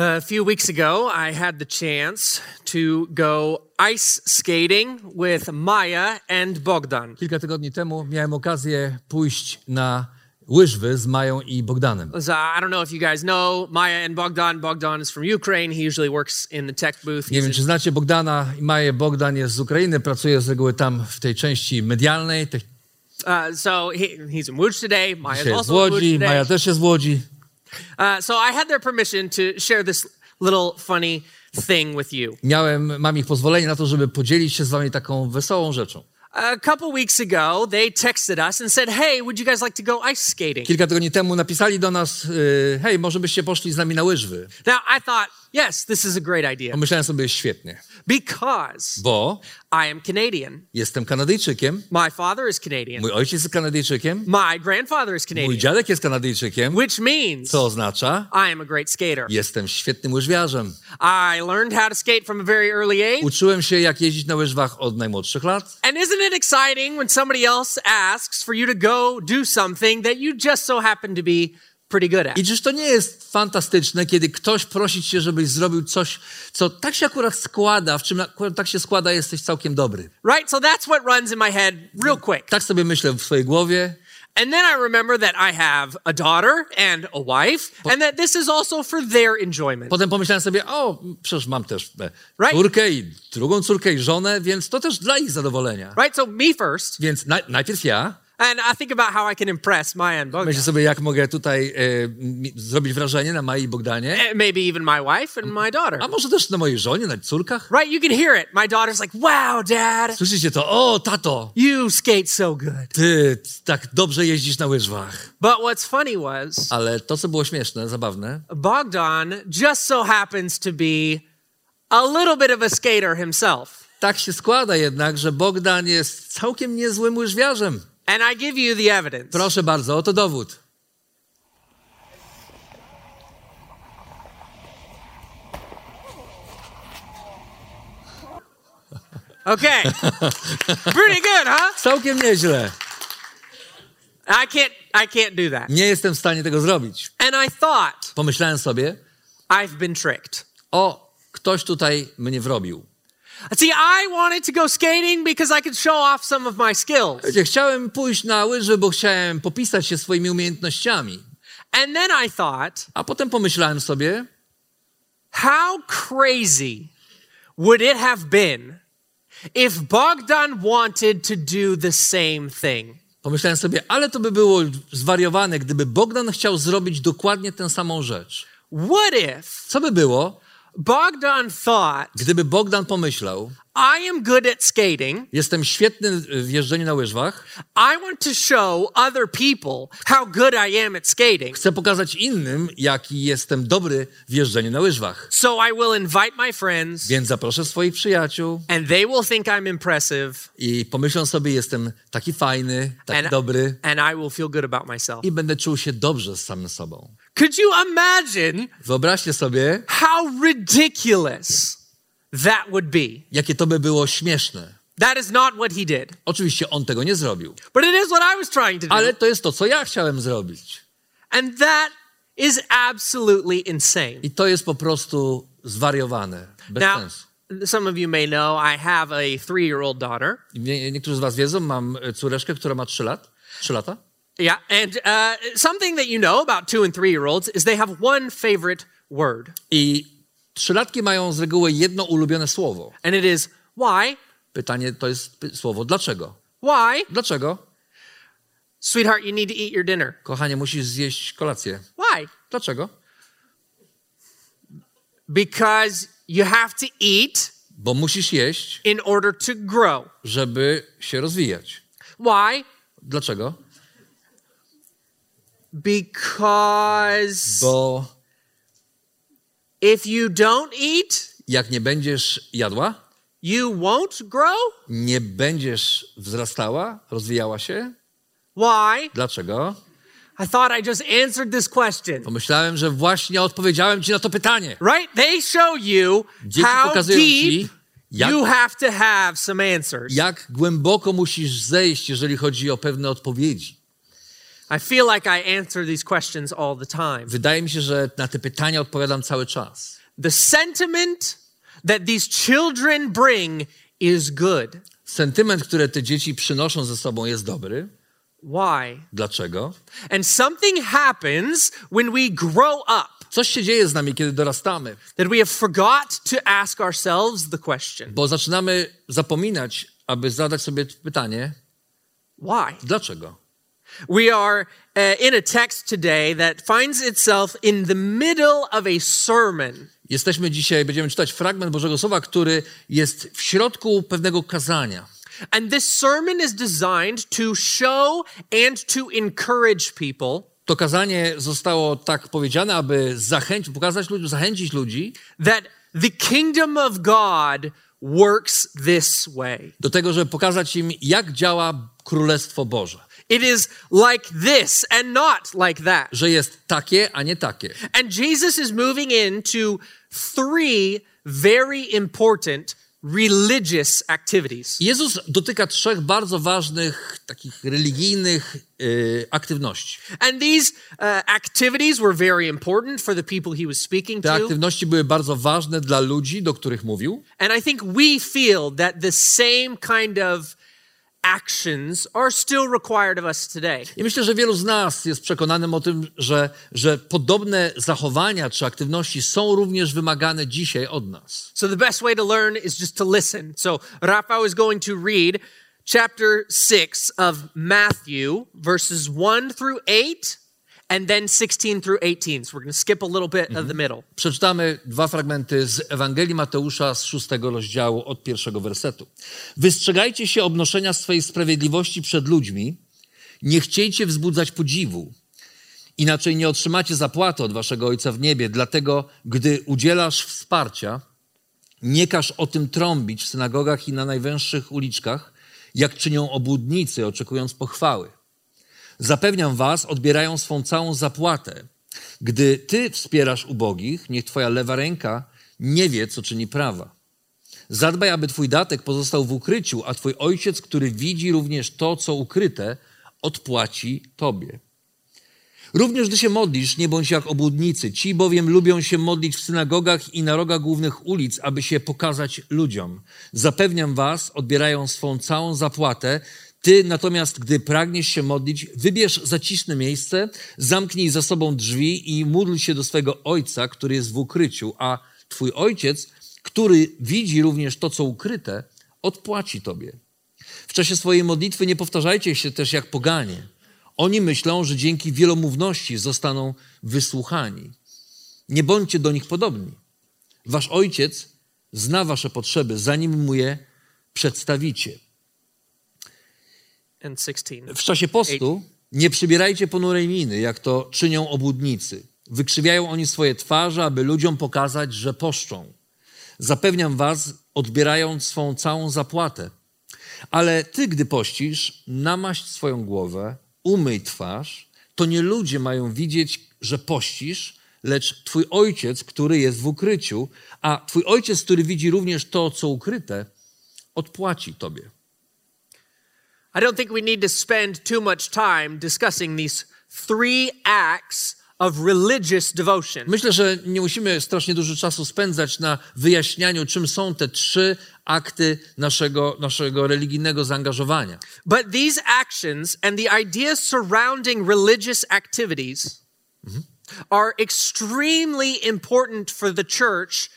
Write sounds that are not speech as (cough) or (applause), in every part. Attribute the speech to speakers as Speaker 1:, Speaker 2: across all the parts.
Speaker 1: A few weeks ago, I had the chance to go ice skating with Maya and Bogdan.
Speaker 2: Kilka tygodni temu miałem okazję pójść na łyżwy z Mają i Bogdanem.
Speaker 1: So I don't know if you guys know Maya and Bogdan. Bogdan is from Ukraine. He usually works in the tech booth.
Speaker 2: Nie wiem, czy znacie Bogdana i Maję. Bogdan jest z Ukrainy, pracuje z reguły tam w tej części medialnej.
Speaker 1: Uh, so he, he's in Łódź today. Maya's
Speaker 2: Dzisiaj jest w
Speaker 1: also in Łódź
Speaker 2: Łodzi,
Speaker 1: today.
Speaker 2: Maja też jest w Łodzi.
Speaker 1: Uh, so I had their permission to share this little funny thing with you.
Speaker 2: Miałem, mam ich pozwolenie na to, żeby podzielić się z wami taką wesołą rzeczą.
Speaker 1: A couple weeks ago, they texted us and said, "Hey, would you guys like to go ice skating?"
Speaker 2: Kilka tygodni temu napisali do nas, y, hej, może byście poszli z nami na łyżwy.
Speaker 1: Now I thought, yes, this is a great idea
Speaker 2: Pomyślałem sobie, świetnie,
Speaker 1: because
Speaker 2: bo
Speaker 1: I am Canadian.
Speaker 2: jestem Kanadyjczykiem,
Speaker 1: My father is Canadian.
Speaker 2: mój ojciec jest Kanadyjczykiem,
Speaker 1: My grandfather is
Speaker 2: mój
Speaker 1: Canadian,
Speaker 2: dziadek jest Kanadyjczykiem,
Speaker 1: which means
Speaker 2: co oznacza,
Speaker 1: I am a great skater.
Speaker 2: jestem świetnym łyżwiarzem.
Speaker 1: I learned how to skate from a very early age.
Speaker 2: Uczyłem się, jak jeździć na łyżwach od najmłodszych lat.
Speaker 1: And isn't it exciting when somebody else asks for you to go do something that you just so happen to be pretty good at?
Speaker 2: I czyż to nie jest fantastyczne, kiedy ktoś prosi cię, żebyś zrobił coś, co tak się akurat składa, w czym akurat tak się składa, jesteś całkiem dobry.
Speaker 1: Right? So that's what runs in my head real quick.
Speaker 2: Tak sobie myślę w swojej głowie.
Speaker 1: And then I remember that I have a daughter and a wife, and that this is also for their enjoyment.
Speaker 2: Potem pomyślałem sobie, o, przecież mam też e,
Speaker 1: Right.
Speaker 2: córkę i drugą córkę i żonę, więc to też dla ich zadowolenia.
Speaker 1: Right? So me first,
Speaker 2: Więc naj, najpierw ja,
Speaker 1: and I think about how I can impress Maya and Bogdan.
Speaker 2: myślę sobie, jak mogę tutaj e, zrobić wrażenie na Mai i Bogdanie,
Speaker 1: Eh, Maybe even my wife and my daughter.
Speaker 2: a może też na mojej żonie, na córkach.
Speaker 1: Right? You can hear it. My daughter's like, wow, dad,
Speaker 2: Słyszycie to? O, tato,
Speaker 1: you skate so good.
Speaker 2: ty tak dobrze jeździsz na łyżwach.
Speaker 1: But what's funny was
Speaker 2: Ale to, co było śmieszne, zabawne,
Speaker 1: Bogdan just so happens to be a little bit of a skater himself.
Speaker 2: tak się składa jednak, że Bogdan jest całkiem niezłym łyżwiarzem.
Speaker 1: And I give you the evidence.
Speaker 2: Proszę bardzo, oto dowód.
Speaker 1: Okay. Pretty good, huh?
Speaker 2: Całkiem nieźle.
Speaker 1: I can't I can't do that.
Speaker 2: Nie jestem w stanie tego zrobić.
Speaker 1: And I thought
Speaker 2: Pomyślałem sobie,
Speaker 1: I've been tricked.
Speaker 2: o, ktoś tutaj mnie wrobił.
Speaker 1: See, I wanted to go skating because I could show off some of my skills.
Speaker 2: Chciałem pójść na łyżwy, bo chciałem popisać się swoimi umiejętnościami.
Speaker 1: And then I thought,
Speaker 2: A potem pomyślałem sobie,
Speaker 1: how crazy would it have been if Bogdan wanted to do the same thing?
Speaker 2: pomyślałem sobie, ale to by było zwariowane, gdyby Bogdan chciał zrobić dokładnie tę samą rzecz.
Speaker 1: What if
Speaker 2: Co by było,
Speaker 1: Bogdan thought,
Speaker 2: gdyby Bogdan pomyślał,
Speaker 1: I am good at skating.
Speaker 2: jestem świetny w jeżdżeniu na łyżwach,
Speaker 1: I want to show other people how good I am at skating.
Speaker 2: chcę pokazać innym, jaki jestem dobry w jeżdżeniu na łyżwach.
Speaker 1: So I will invite my friends,
Speaker 2: Więc zaproszę swoich przyjaciół
Speaker 1: and they will think I'm impressive,
Speaker 2: i pomyślą sobie, jestem taki fajny, taki
Speaker 1: and,
Speaker 2: dobry
Speaker 1: and I will feel good about myself.
Speaker 2: i będę czuł się dobrze z samym sobą.
Speaker 1: Could you imagine
Speaker 2: Wyobraźcie sobie,
Speaker 1: how ridiculous that would be?
Speaker 2: jakie to by było śmieszne.
Speaker 1: That is not what he did,
Speaker 2: Oczywiście on tego nie zrobił,
Speaker 1: but it is what I was trying to do.
Speaker 2: ale to jest to, co ja chciałem zrobić.
Speaker 1: And that is absolutely insane.
Speaker 2: I to jest po prostu zwariowane, bez
Speaker 1: Now,
Speaker 2: sensu.
Speaker 1: some of you may know I have a three year old daughter.
Speaker 2: Nie- Niektórzy z was wiedzą, mam córeczkę, która ma 3 lat. 3 lata?
Speaker 1: Yeah, and uh, something that you know about two and three year olds is they have one favorite word,
Speaker 2: I trzylatki mają z reguły jedno ulubione słowo.
Speaker 1: and it is why?
Speaker 2: Pytanie to jest słowo dlaczego?
Speaker 1: Why?
Speaker 2: Dlaczego?
Speaker 1: Sweetheart, you need to eat your dinner.
Speaker 2: Kochanie, musisz zjeść kolację.
Speaker 1: Why?
Speaker 2: Dlaczego?
Speaker 1: Because you have to eat
Speaker 2: Bo musisz jeść,
Speaker 1: in order to grow.
Speaker 2: żeby się rozwijać.
Speaker 1: Why?
Speaker 2: Dlaczego?
Speaker 1: Because
Speaker 2: Bo
Speaker 1: if you don't eat,
Speaker 2: jak nie będziesz jadła,
Speaker 1: you won't grow?
Speaker 2: nie będziesz wzrastała, rozwijała się.
Speaker 1: Why?
Speaker 2: Dlaczego?
Speaker 1: I thought I just answered this question.
Speaker 2: Pomyślałem, że właśnie odpowiedziałem ci na to pytanie.
Speaker 1: Right? They show you
Speaker 2: Dzieci
Speaker 1: how deep
Speaker 2: jak,
Speaker 1: you have to have some answers.
Speaker 2: jak głęboko musisz zejść, jeżeli chodzi o pewne odpowiedzi.
Speaker 1: I feel like I answer these questions all the time.
Speaker 2: Wydaje mi się, że na te pytania odpowiadam cały czas.
Speaker 1: The sentiment that these children bring is good.
Speaker 2: Sentyment, który te dzieci przynoszą ze sobą jest dobry.
Speaker 1: Why?
Speaker 2: Dlaczego?
Speaker 1: And something happens when we grow up
Speaker 2: Coś się dzieje z nami, kiedy dorastamy,
Speaker 1: that we have forgot to ask ourselves the question
Speaker 2: bo zaczynamy zapominać, aby zadać sobie pytanie,
Speaker 1: why?
Speaker 2: dlaczego?
Speaker 1: We are uh, in a text today that finds itself in the middle of a sermon.
Speaker 2: Jesteśmy dzisiaj, będziemy czytać fragment Bożego Słowa, który jest w środku pewnego kazania.
Speaker 1: And this sermon is designed to show and to encourage people
Speaker 2: To kazanie zostało tak powiedziane, aby zachęcić, pokazać ludziom, zachęcić ludzi
Speaker 1: that the kingdom of God works this way.
Speaker 2: do tego, żeby pokazać im, jak działa Królestwo Boże.
Speaker 1: It is like this and not like that.
Speaker 2: Że jest takie, a nie takie.
Speaker 1: And Jesus is moving into three very important religious activities.
Speaker 2: Jezus dotyka trzech bardzo ważnych, takich religijnych y, aktywności.
Speaker 1: And these uh, activities were very important for the people he was speaking
Speaker 2: Te
Speaker 1: to.
Speaker 2: aktywności były bardzo ważne dla ludzi, do których mówił.
Speaker 1: And I think we feel that the same kind of actions are still required of us today.
Speaker 2: I myślę, że wielu z nas jest przekonanym o tym, że, że podobne zachowania czy aktywności są również wymagane dzisiaj od nas.
Speaker 1: So the best way to learn is just to listen. So Rafa is going to read chapter 6 of Matthew, verses 1 through 8, and then 16 through 18. So we're going to skip a little bit of the middle.
Speaker 2: Przeczytamy dwa fragmenty z Ewangelii Mateusza z szóstego rozdziału od pierwszego wersetu. Wystrzegajcie się obnoszenia swojej sprawiedliwości przed ludźmi, nie chciejcie wzbudzać podziwu, inaczej nie otrzymacie zapłaty od waszego Ojca w niebie, dlatego gdy udzielasz wsparcia, nie każ o tym trąbić w synagogach i na najwęższych uliczkach, jak czynią obłudnicy, oczekując pochwały. Zapewniam was, odbierają swą całą zapłatę. Gdy ty wspierasz ubogich, niech twoja lewa ręka nie wie, co czyni prawa. Zadbaj, aby twój datek pozostał w ukryciu, a twój ojciec, który widzi również to, co ukryte, odpłaci tobie. Również gdy się modlisz, nie bądź jak obłudnicy. Ci bowiem lubią się modlić w synagogach i na rogach głównych ulic, aby się pokazać ludziom. Zapewniam was, odbierają swą całą zapłatę. Ty natomiast, gdy pragniesz się modlić, wybierz zaciszne miejsce, zamknij za sobą drzwi i módl się do swego ojca, który jest w ukryciu, a twój ojciec, który widzi również to, co ukryte, odpłaci tobie. W czasie swojej modlitwy nie powtarzajcie się też jak poganie. Oni myślą, że dzięki wielomówności zostaną wysłuchani. Nie bądźcie do nich podobni. Wasz ojciec zna wasze potrzeby, zanim mu je przedstawicie.
Speaker 1: And 16.
Speaker 2: W czasie postu nie przybierajcie ponurej miny, jak to czynią obłudnicy. Wykrzywiają oni swoje twarze, aby ludziom pokazać, że poszczą. Zapewniam was, odbierając swą całą zapłatę. Ale ty, gdy pościsz, namaść swoją głowę, umyj twarz, to nie ludzie mają widzieć, że pościsz, lecz twój ojciec, który jest w ukryciu, a twój ojciec, który widzi również to, co ukryte, odpłaci tobie.
Speaker 1: I don't think we need to spend too much time discussing these three acts of religious devotion.
Speaker 2: Myślę, że nie musimy strasznie dużo czasu spędzać na wyjaśnianiu, czym są te trzy akty naszego, naszego religijnego zaangażowania.
Speaker 1: But these actions and the ideas surrounding religious activities are extremely important for the church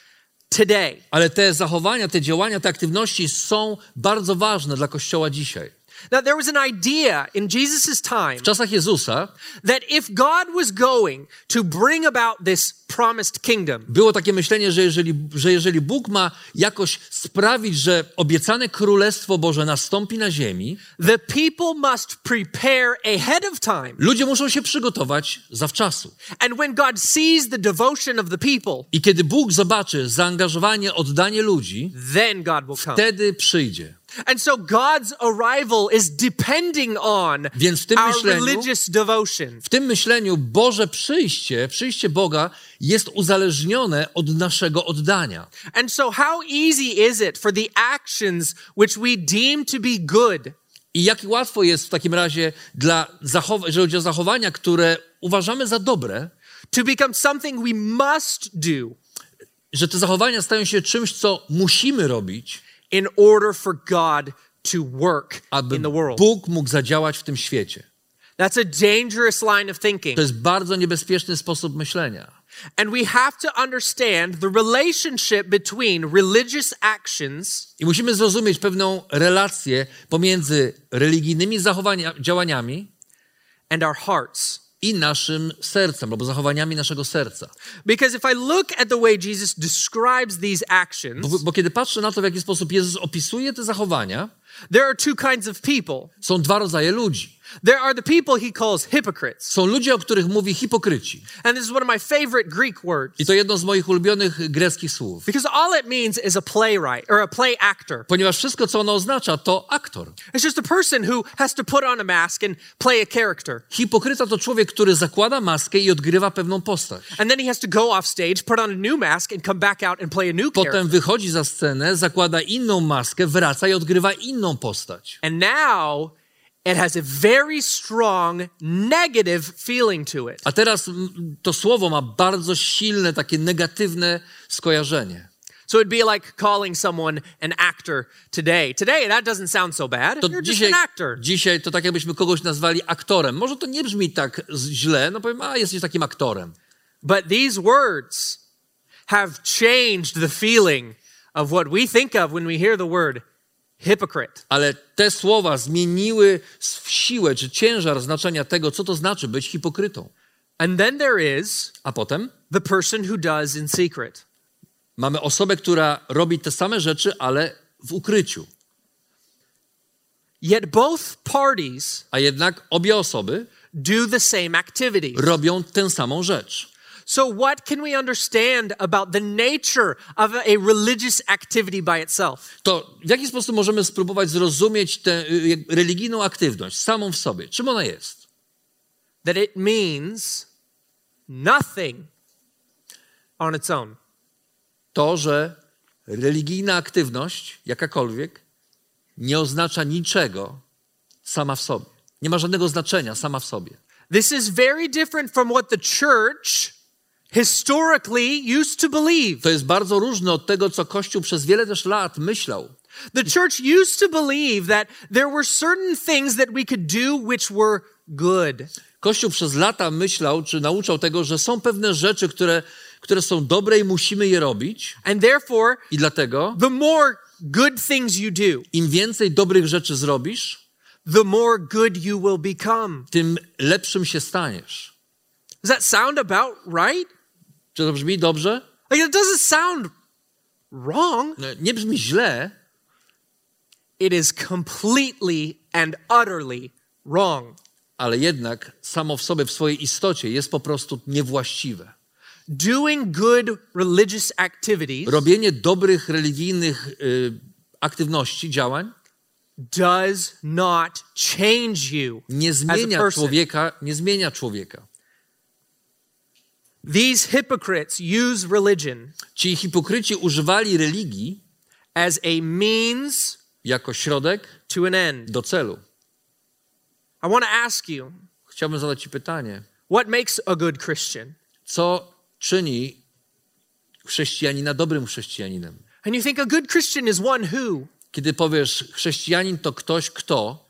Speaker 1: today.
Speaker 2: Ale te zachowania, te działania, te aktywności są bardzo ważne dla Kościoła dzisiaj.
Speaker 1: Now, there was an idea in Jesus' time
Speaker 2: W czasach Jezusa
Speaker 1: that if God was going to bring about this promised kingdom,
Speaker 2: było takie myślenie, że jeżeli, że jeżeli Bóg ma jakoś sprawić, że obiecane Królestwo Boże nastąpi na ziemi,
Speaker 1: the people must prepare ahead of time.
Speaker 2: ludzie muszą się przygotować zawczasu.
Speaker 1: And when God sees the devotion of the people,
Speaker 2: I kiedy Bóg zobaczy zaangażowanie, oddanie ludzi,
Speaker 1: then God will come.
Speaker 2: wtedy przyjdzie.
Speaker 1: And so God's arrival is depending on
Speaker 2: Więc w tym
Speaker 1: our
Speaker 2: myśleniu-
Speaker 1: religious devotion.
Speaker 2: W tym myśleniu Boże przyjście, przyjście Boga jest uzależnione od naszego oddania.
Speaker 1: And so, how easy is it for the actions which we deem to be good
Speaker 2: I jak łatwo jest w takim razie dla zachow- jeżeli chodzi o zachowania, które uważamy za dobre,
Speaker 1: to become something we must do
Speaker 2: że te zachowania stają się czymś, co musimy robić,
Speaker 1: in order for God to work
Speaker 2: aby
Speaker 1: in the world?
Speaker 2: Bóg mógł zadziałać w tym świecie.
Speaker 1: That's a dangerous line of thinking.
Speaker 2: To jest bardzo niebezpieczny sposób myślenia.
Speaker 1: And we have to understand the relationship between religious actions
Speaker 2: I musimy zrozumieć pewną relację pomiędzy religijnymi zachowania, działaniami
Speaker 1: and our hearts.
Speaker 2: I naszym sercem, albo zachowaniami naszego serca.
Speaker 1: Because if I look at the way Jesus describes these actions,
Speaker 2: Bo, bo kiedy patrzę na to, w jaki sposób Jezus opisuje te zachowania,
Speaker 1: there are two kinds of people.
Speaker 2: są dwa rodzaje ludzi.
Speaker 1: There are the people he calls hypocrites.
Speaker 2: Są ludzie, o których mówi hipokryci.
Speaker 1: And this is one of my favorite Greek words.
Speaker 2: I to jedno z moich ulubionych greckich słów.
Speaker 1: Because all it means is a playwright or a play actor.
Speaker 2: Ponieważ wszystko, co ono oznacza, to aktor.
Speaker 1: It's just a person who has to put on a mask and play a character.
Speaker 2: Hipokryta to człowiek, który zakłada maskę i odgrywa pewną postać.
Speaker 1: And then he has to go off stage, put on a new mask, and come back out and play a new character.
Speaker 2: Potem wychodzi za scenę, zakłada inną maskę, wraca i odgrywa inną postać.
Speaker 1: And now it has a very strong negative feeling to it.
Speaker 2: A teraz to słowo ma bardzo silne, takie negatywne skojarzenie.
Speaker 1: So it'd be like calling someone an actor today. Today, that doesn't sound so bad.
Speaker 2: To
Speaker 1: You're just
Speaker 2: dzisiaj,
Speaker 1: an actor.
Speaker 2: dzisiaj to tak jakbyśmy kogoś nazwali aktorem. Może to nie brzmi tak źle, no powiem, a jesteś takim aktorem.
Speaker 1: But these words have changed the feeling of what we think of when we hear the word hypocrite.
Speaker 2: Ale te słowa zmieniły w siłę czy ciężar znaczenia tego, co to znaczy być hipokrytą.
Speaker 1: And then there is
Speaker 2: A potem
Speaker 1: the person who does in secret.
Speaker 2: mamy osobę, która robi te same rzeczy, ale w ukryciu.
Speaker 1: Yet both parties
Speaker 2: A jednak obie osoby
Speaker 1: do the same activities.
Speaker 2: robią tę samą rzecz.
Speaker 1: So, what can we understand about the nature of a religious activity by itself?
Speaker 2: To w jaki sposób możemy spróbować zrozumieć tę y, religijną aktywność samą w sobie? Czym ona jest?
Speaker 1: That it means nothing on its own.
Speaker 2: To, że religijna aktywność, jakakolwiek, nie oznacza niczego sama w sobie. Nie ma żadnego znaczenia sama w sobie.
Speaker 1: This is very different from what the church historically used to believe.
Speaker 2: To jest bardzo różne od tego, co Kościół przez wiele też lat myślał.
Speaker 1: The church used to believe that there were certain things that we could do which were good.
Speaker 2: Kościół przez lata myślał, czy nauczał tego, że są pewne rzeczy, które, które są dobre i musimy je robić.
Speaker 1: And therefore,
Speaker 2: I dlatego
Speaker 1: the more good things you do,
Speaker 2: im więcej dobrych rzeczy zrobisz,
Speaker 1: the more good you will become.
Speaker 2: tym lepszym się staniesz.
Speaker 1: Does that sound about right?
Speaker 2: Czy to brzmi dobrze?
Speaker 1: Like, it doesn't sound wrong.
Speaker 2: No, Nie brzmi źle,
Speaker 1: It is completely and utterly wrong.
Speaker 2: ale jednak samo w sobie, w swojej istocie jest po prostu niewłaściwe.
Speaker 1: Doing good religious activities
Speaker 2: Robienie dobrych religijnych y, aktywności, działań
Speaker 1: does not change you
Speaker 2: nie zmienia człowieka, nie zmienia człowieka.
Speaker 1: These hypocrites use religion
Speaker 2: Ci hipokryci używali religii
Speaker 1: as a means
Speaker 2: jako środek
Speaker 1: to an end.
Speaker 2: do celu.
Speaker 1: I want to ask you,
Speaker 2: Chciałbym zadać Ci pytanie,
Speaker 1: what makes a good Christian?
Speaker 2: co czyni chrześcijanina dobrym chrześcijaninem?
Speaker 1: And you think a good Christian is one who
Speaker 2: Kiedy powiesz chrześcijanin to ktoś, kto,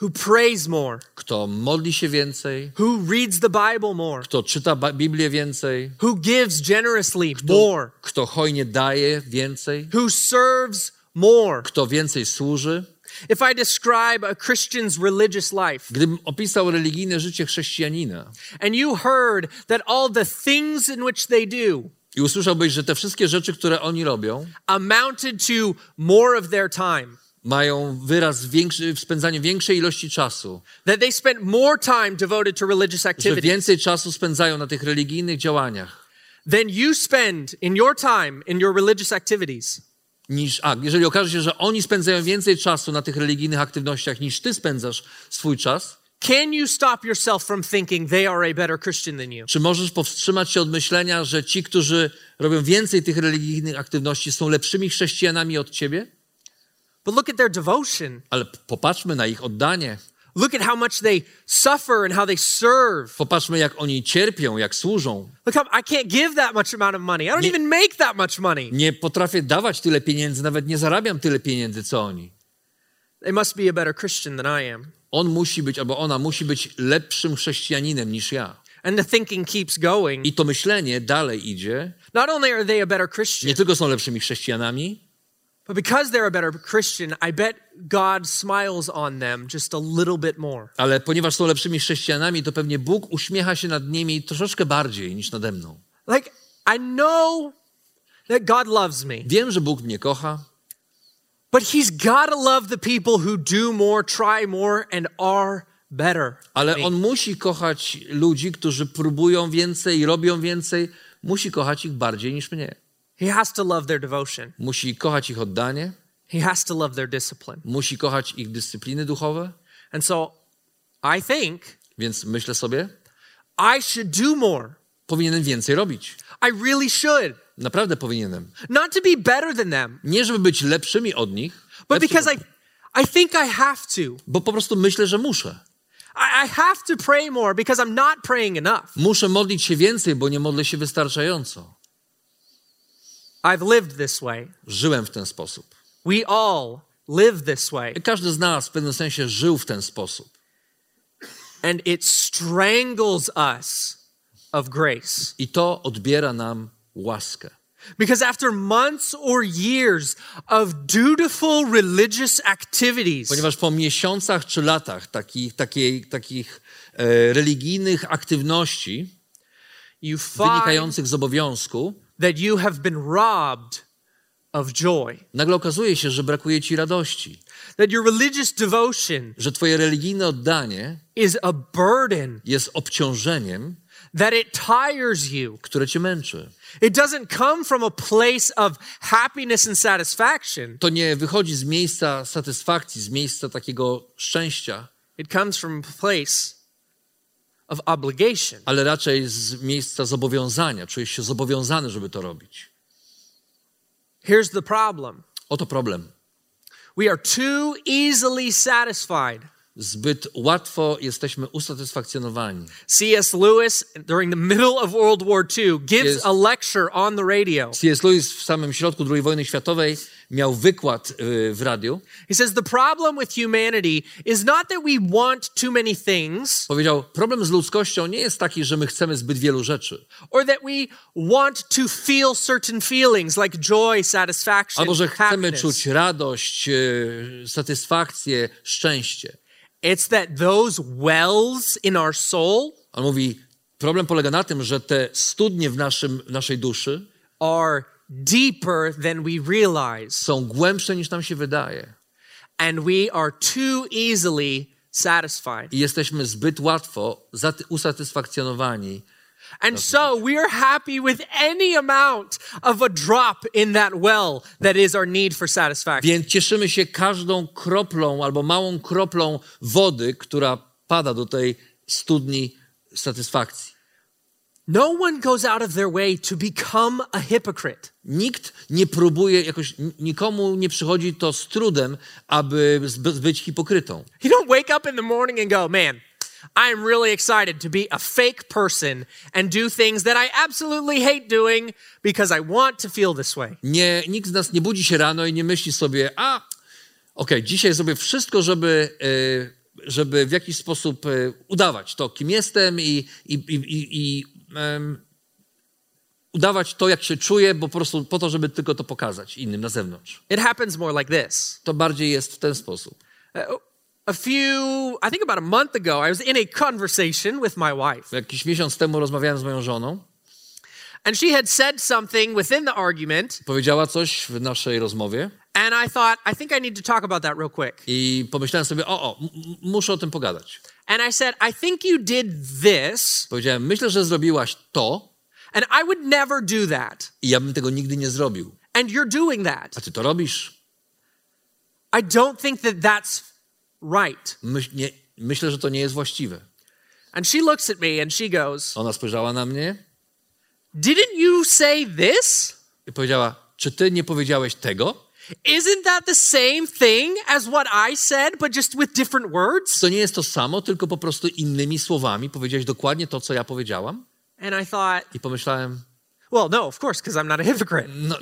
Speaker 1: who prays more,
Speaker 2: kto modli się więcej,
Speaker 1: who reads the Bible more,
Speaker 2: kto czyta Biblię więcej,
Speaker 1: who gives generously
Speaker 2: kto,
Speaker 1: more,
Speaker 2: kto hojnie daje więcej,
Speaker 1: who serves more,
Speaker 2: kto więcej służy,
Speaker 1: If I describe a Christian's religious life
Speaker 2: Gdybym opisał religijne życie chrześcijanina
Speaker 1: and you heard that all the things in which they do
Speaker 2: i usłyszałbyś, że te wszystkie rzeczy, które oni robią,
Speaker 1: amounted to more of their time,
Speaker 2: mają wyraz większy, w spędzaniu większej ilości czasu,
Speaker 1: that they spent more time devoted to religious
Speaker 2: że
Speaker 1: activities
Speaker 2: więcej czasu spędzają na tych religijnych działaniach,
Speaker 1: than you spend in your time in your religious activities,
Speaker 2: niż, a jeżeli okaże się, że oni spędzają więcej czasu na tych religijnych aktywnościach niż ty spędzasz swój czas,
Speaker 1: can you stop yourself from thinking they are a better Christian than you?
Speaker 2: czy możesz powstrzymać się od myślenia, że ci, którzy robią więcej tych religijnych aktywności, są lepszymi chrześcijanami od ciebie?
Speaker 1: But look at their devotion.
Speaker 2: Ale popatrzmy na ich oddanie.
Speaker 1: Look at how much they suffer and how they serve.
Speaker 2: Popatrzmy, jak oni cierpią, jak służą.
Speaker 1: Look how I can't give that much amount of money. I don't
Speaker 2: Nie-
Speaker 1: even make that much money.
Speaker 2: Nie potrafię dawać tyle pieniędzy, nawet nie zarabiam tyle pieniędzy, co oni.
Speaker 1: They must be a better Christian than I am.
Speaker 2: On musi być, albo ona musi być lepszym chrześcijaninem niż ja.
Speaker 1: And the thinking keeps going.
Speaker 2: I to myślenie dalej idzie.
Speaker 1: Not only are they a better Christian,
Speaker 2: Nie tylko są lepszymi chrześcijanami,
Speaker 1: but because they're a better Christian, I bet God smiles on them just a little bit more.
Speaker 2: ale ponieważ są lepszymi chrześcijanami, to pewnie Bóg uśmiecha się nad nimi troszeczkę bardziej niż nade mną.
Speaker 1: Like, I know that God loves me,
Speaker 2: Wiem, że Bóg mnie kocha,
Speaker 1: but He's got to love the people who do more, try more, and are better.
Speaker 2: ale. On musi kochać ludzi, którzy próbują więcej, robią więcej. Musi kochać ich bardziej niż mnie.
Speaker 1: He has to love their devotion.
Speaker 2: Musi kochać ich oddanie,
Speaker 1: He has to love their discipline.
Speaker 2: musi kochać ich dyscypliny duchowe,
Speaker 1: And so I think
Speaker 2: więc myślę sobie,
Speaker 1: I should do more.
Speaker 2: powinienem więcej robić.
Speaker 1: I really should.
Speaker 2: Naprawdę powinienem.
Speaker 1: Not to be better than them,
Speaker 2: Nie, żeby być lepszymi od nich,
Speaker 1: but because I, I think I have to.
Speaker 2: bo po prostu myślę, że muszę.
Speaker 1: I, I have to pray more because I'm not praying enough.
Speaker 2: Muszę modlić się więcej, bo nie modlę się wystarczająco.
Speaker 1: I've lived this way.
Speaker 2: Żyłem w ten sposób.
Speaker 1: We all live this way.
Speaker 2: Każdy z nas w pewnym sensie żył w ten sposób.
Speaker 1: And it strangles us of grace.
Speaker 2: I to odbiera nam łaskę.
Speaker 1: Because after months or years of dutiful religious activities,
Speaker 2: Ponieważ po miesiącach czy latach takich, takiej, takich e, religijnych aktywności wynikających z obowiązku,
Speaker 1: that you have been robbed of joy,
Speaker 2: nagle okazuje się, że brakuje ci radości,
Speaker 1: that your religious devotion
Speaker 2: że twoje religijne oddanie
Speaker 1: is a burden,
Speaker 2: jest obciążeniem,
Speaker 1: that it tires you.
Speaker 2: które cię męczy.
Speaker 1: It doesn't come from a place of happiness and satisfaction.
Speaker 2: To nie wychodzi z miejsca satysfakcji, z miejsca takiego szczęścia,
Speaker 1: It comes from a place of obligation.
Speaker 2: ale raczej z miejsca zobowiązania. Czujesz się zobowiązany, żeby to robić.
Speaker 1: Here's the problem
Speaker 2: Oto problem.
Speaker 1: we are too easily satisfied.
Speaker 2: Zbyt łatwo jesteśmy usatysfakcjonowani.
Speaker 1: C.S. Lewis, during the middle of World War II, gives a lecture on the radio.
Speaker 2: C.S. Lewis w samym środku II wojny światowej miał wykład y, w radiu.
Speaker 1: He says the problem with humanity is not that we want too many things
Speaker 2: Powiedział, problem z ludzkością nie jest taki, że my chcemy zbyt wielu rzeczy.
Speaker 1: or that we want to feel certain feelings like joy, satisfaction,
Speaker 2: Albo, że chcemy
Speaker 1: happiness.
Speaker 2: czuć radość, y, satysfakcję, szczęście.
Speaker 1: It's that those wells in our soul
Speaker 2: On mówi, problem polega na tym, że te studnie w, naszym, naszej duszy
Speaker 1: are deeper than we realize,
Speaker 2: są głębsze niż nam się wydaje.
Speaker 1: and we are too easily satisfied.
Speaker 2: I jesteśmy zbyt łatwo usatysfakcjonowani.
Speaker 1: And so we are happy with any amount of a drop in that well that is our need for satisfaction.
Speaker 2: Więc cieszymy się każdą kroplą albo małą kroplą wody, która pada do tej studni satysfakcji.
Speaker 1: No one goes out of their way to become a hypocrite.
Speaker 2: Nikt nie próbuje, jakoś nikomu nie przychodzi to z trudem, aby być hipokrytą.
Speaker 1: You don't wake up in the morning and go, man, I'm really excited to be a fake person and do things that I absolutely hate doing because I want to feel this way.
Speaker 2: Nie, nikt z nas nie budzi się rano i nie myśli sobie, a okej, dzisiaj zrobię wszystko, żeby, e, żeby w jakiś sposób e, udawać to, kim jestem i, i, i, i, i em, udawać to, jak się czuję, bo po prostu po to, żeby tylko to pokazać innym na zewnątrz.
Speaker 1: It happens more like this
Speaker 2: To bardziej jest w ten sposób.
Speaker 1: A few, I think about a month ago, I was in a conversation with my wife,
Speaker 2: Jakiś miesiąc temu rozmawiałem z moją żoną.
Speaker 1: and she had said something within the argument,
Speaker 2: Powiedziała coś w naszej rozmowie
Speaker 1: and I thought, I think I need to talk about that real quick.
Speaker 2: i pomyślałem sobie, o, o, muszę o tym pogadać.
Speaker 1: And I said, I think you did this,
Speaker 2: Powiedziałem, myślę, że zrobiłaś to
Speaker 1: and I would never do that.
Speaker 2: i ja bym tego nigdy nie zrobił.
Speaker 1: And you're doing that.
Speaker 2: A ty to robisz?
Speaker 1: I don't think that that's right.
Speaker 2: Myś, nie, myślę, że to nie jest właściwe.
Speaker 1: And she looks at me and she goes,
Speaker 2: Ona spojrzała na mnie
Speaker 1: Didn't you say this?
Speaker 2: i powiedziała, czy ty nie powiedziałeś tego?
Speaker 1: Isn't that the same thing as what I said, but just with different words?
Speaker 2: To nie jest to samo, tylko po prostu innymi słowami powiedziałeś dokładnie to, co ja powiedziałam?
Speaker 1: And I thought,
Speaker 2: I pomyślałem,
Speaker 1: well, no, of course, because I'm not a hypocrite.
Speaker 2: no,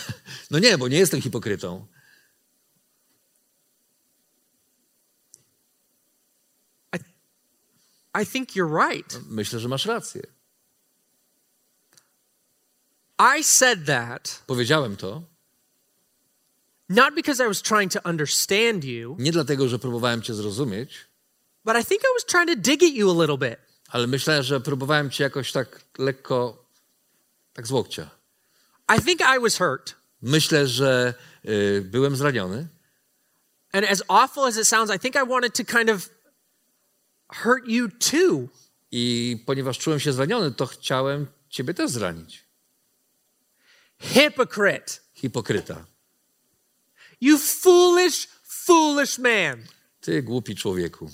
Speaker 2: (laughs) no nie, bo nie jestem hipokrytą.
Speaker 1: I think you're right.
Speaker 2: Myślę, że masz rację.
Speaker 1: I said that
Speaker 2: Powiedziałem to
Speaker 1: not because I was trying to understand you,
Speaker 2: nie dlatego, że próbowałem cię zrozumieć,
Speaker 1: but I think I was trying to dig at you a little bit.
Speaker 2: ale myślę, że próbowałem cię jakoś tak lekko, tak z łokcia.
Speaker 1: I think I was hurt.
Speaker 2: Myślę, że y, byłem zraniony
Speaker 1: And as awful as it sounds, I think I wanted to kind of hurt you too.
Speaker 2: i ponieważ czułem się zraniony, to chciałem ciebie też zranić.
Speaker 1: Hypocrite.
Speaker 2: Hipokryta.
Speaker 1: You foolish, foolish man.
Speaker 2: Ty głupi człowieku.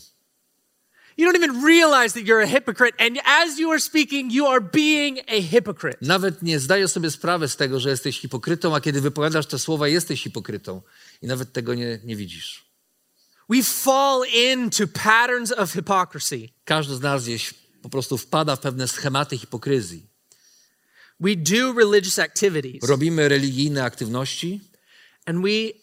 Speaker 1: You don't even realize that you're a hypocrite. And as you are speaking, you are being a hypocrite.
Speaker 2: Nawet nie zdaję sobie sprawy z tego, że jesteś hipokrytą, a kiedy wypowiadasz te słowa, jesteś hipokrytą. I nawet tego nie, nie widzisz.
Speaker 1: We fall into patterns of hypocrisy.
Speaker 2: Każdy z nas gdzieś po prostu wpada w pewne schematy hipokryzji.
Speaker 1: We do religious activities
Speaker 2: Robimy religijne aktywności
Speaker 1: and we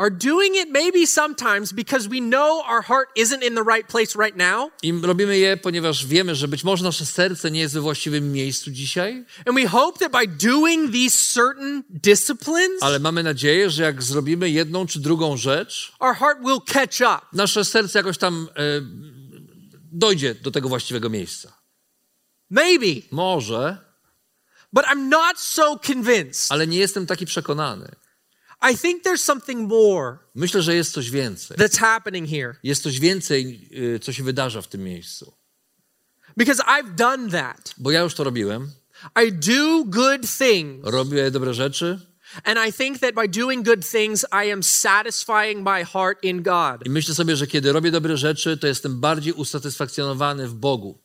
Speaker 1: are doing it maybe sometimes because we know our heart isn't in the right place right now.
Speaker 2: i robimy je, ponieważ wiemy, że być może nasze serce nie jest we właściwym miejscu dzisiaj,
Speaker 1: And we hope that by doing these certain disciplines,
Speaker 2: ale mamy nadzieję, że jak zrobimy jedną czy drugą rzecz,
Speaker 1: our heart will catch up.
Speaker 2: nasze serce jakoś tam e, dojdzie do tego właściwego miejsca.
Speaker 1: Maybe,
Speaker 2: Może,
Speaker 1: but I'm not so convinced.
Speaker 2: ale nie jestem taki przekonany.
Speaker 1: I think there's something more
Speaker 2: Myślę, że jest coś więcej.
Speaker 1: that's happening here
Speaker 2: Jest coś więcej, y, co się wydarza w tym miejscu.
Speaker 1: because I've done that.
Speaker 2: Bo ja już to robiłem.
Speaker 1: I do good things.
Speaker 2: Robię dobre rzeczy
Speaker 1: And I think that by doing good things, I am satisfying my heart in God.
Speaker 2: i myślę sobie, że kiedy robię dobre rzeczy, to jestem bardziej usatysfakcjonowany w Bogu.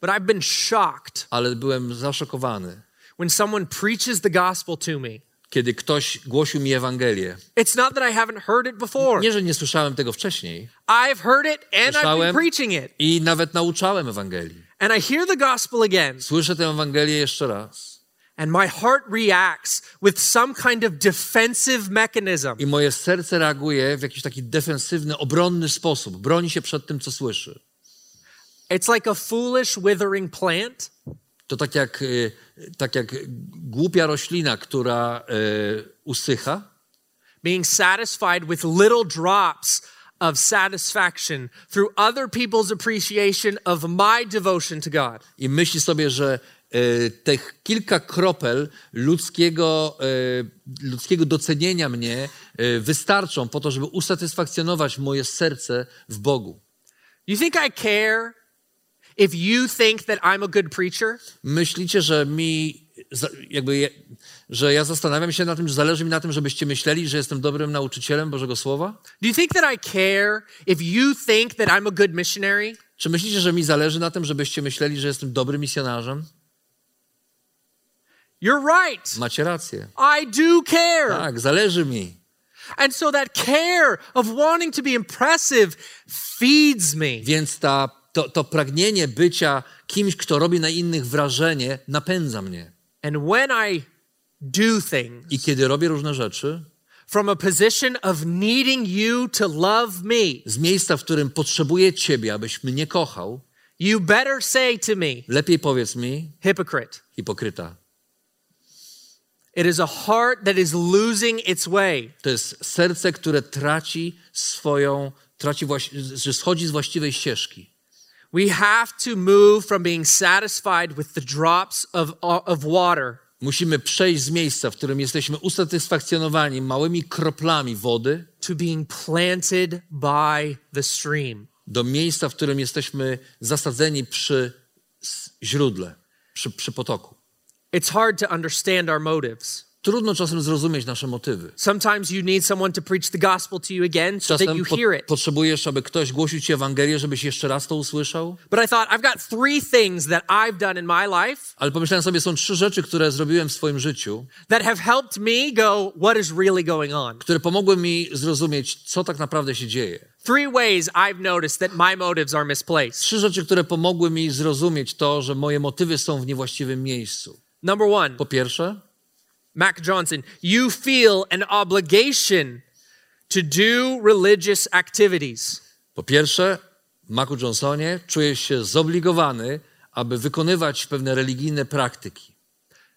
Speaker 1: But I've been shocked
Speaker 2: Ale byłem zaszokowany,
Speaker 1: when someone preaches the gospel to me.
Speaker 2: Kiedy ktoś głosił mi Ewangelię.
Speaker 1: It's not that I haven't heard it before.
Speaker 2: Nie, że nie słyszałem tego wcześniej
Speaker 1: I've heard it and I've been preaching it.
Speaker 2: i nawet nauczałem Ewangelii.
Speaker 1: And I hear the gospel again,
Speaker 2: Słyszę tę Ewangelię jeszcze raz
Speaker 1: and my heart reacts with some kind of defensive mechanism.
Speaker 2: i moje serce reaguje w jakiś taki defensywny, obronny sposób. Broni się przed tym, co słyszy.
Speaker 1: It's like a foolish, withering plant
Speaker 2: To tak jak, y, tak jak głupia roślina, która y, usycha,
Speaker 1: being satisfied with little drops of satisfaction through other people's appreciation of my devotion to God.
Speaker 2: i myśli sobie, że e, tych kilka kropel ludzkiego, ludzkiego docenienia mnie wystarczą po to, żeby usatysfakcjonować moje serce w Bogu.
Speaker 1: You think I care if you think that I'm a good preacher?
Speaker 2: Myślicie, że mi, jakby, że ja zastanawiam się na tym, że zależy mi na tym, żebyście myśleli, że jestem dobrym nauczycielem Bożego Słowa?
Speaker 1: Do you think that I care if you think that I'm a good missionary?
Speaker 2: Czy myślicie, że mi zależy na tym, żebyście myśleli, że jestem dobrym misjonarzem?
Speaker 1: You're right.
Speaker 2: Macie rację.
Speaker 1: I do care.
Speaker 2: Tak, zależy mi.
Speaker 1: And so that care of wanting to be impressive feeds me.
Speaker 2: Więc ta, to, to pragnienie bycia kimś, kto robi na innych wrażenie, napędza mnie.
Speaker 1: And when I do things
Speaker 2: I kiedy robię różne rzeczy,
Speaker 1: from a position of needing you to love me,
Speaker 2: z miejsca, w którym potrzebuję Ciebie, abyś mnie kochał,
Speaker 1: you better say to me,
Speaker 2: lepiej powiedz mi,
Speaker 1: hypocrite.
Speaker 2: hipokryta.
Speaker 1: It is a heart that is losing its way.
Speaker 2: To jest serce, które traci swoją, traci że schodzi z właściwej ścieżki.
Speaker 1: We have to move from being satisfied with the drops of, of water
Speaker 2: Musimy przejść z miejsca, w którym jesteśmy usatysfakcjonowani małymi kroplami wody,
Speaker 1: to being planted by the stream.
Speaker 2: do miejsca, w którym jesteśmy zasadzeni przy źródle, przy, przy potoku.
Speaker 1: It's hard to understand our motives.
Speaker 2: Trudno czasem zrozumieć nasze motywy.
Speaker 1: Sometimes you need someone to preach the gospel to you again so that you hear it.
Speaker 2: potrzebujesz, aby ktoś głosił ci Ewangelię, żebyś jeszcze raz to usłyszał.
Speaker 1: But I thought, I've got three things that I've done in my life
Speaker 2: Ale pomyślałem sobie, są trzy rzeczy, które zrobiłem w swoim życiu,
Speaker 1: that have helped me go, what is really going on?
Speaker 2: które pomogły mi zrozumieć, co tak naprawdę się dzieje.
Speaker 1: Three ways I've noticed that my motives are misplaced.
Speaker 2: Trzy rzeczy, które pomogły mi zrozumieć to, że moje motywy są w niewłaściwym miejscu.
Speaker 1: Number one,
Speaker 2: Po pierwsze,
Speaker 1: Mac Johnson, you feel an obligation to do religious activities.
Speaker 2: po pierwsze, Macu Johnsonie, czujesz się zobligowany, aby wykonywać pewne religijne praktyki.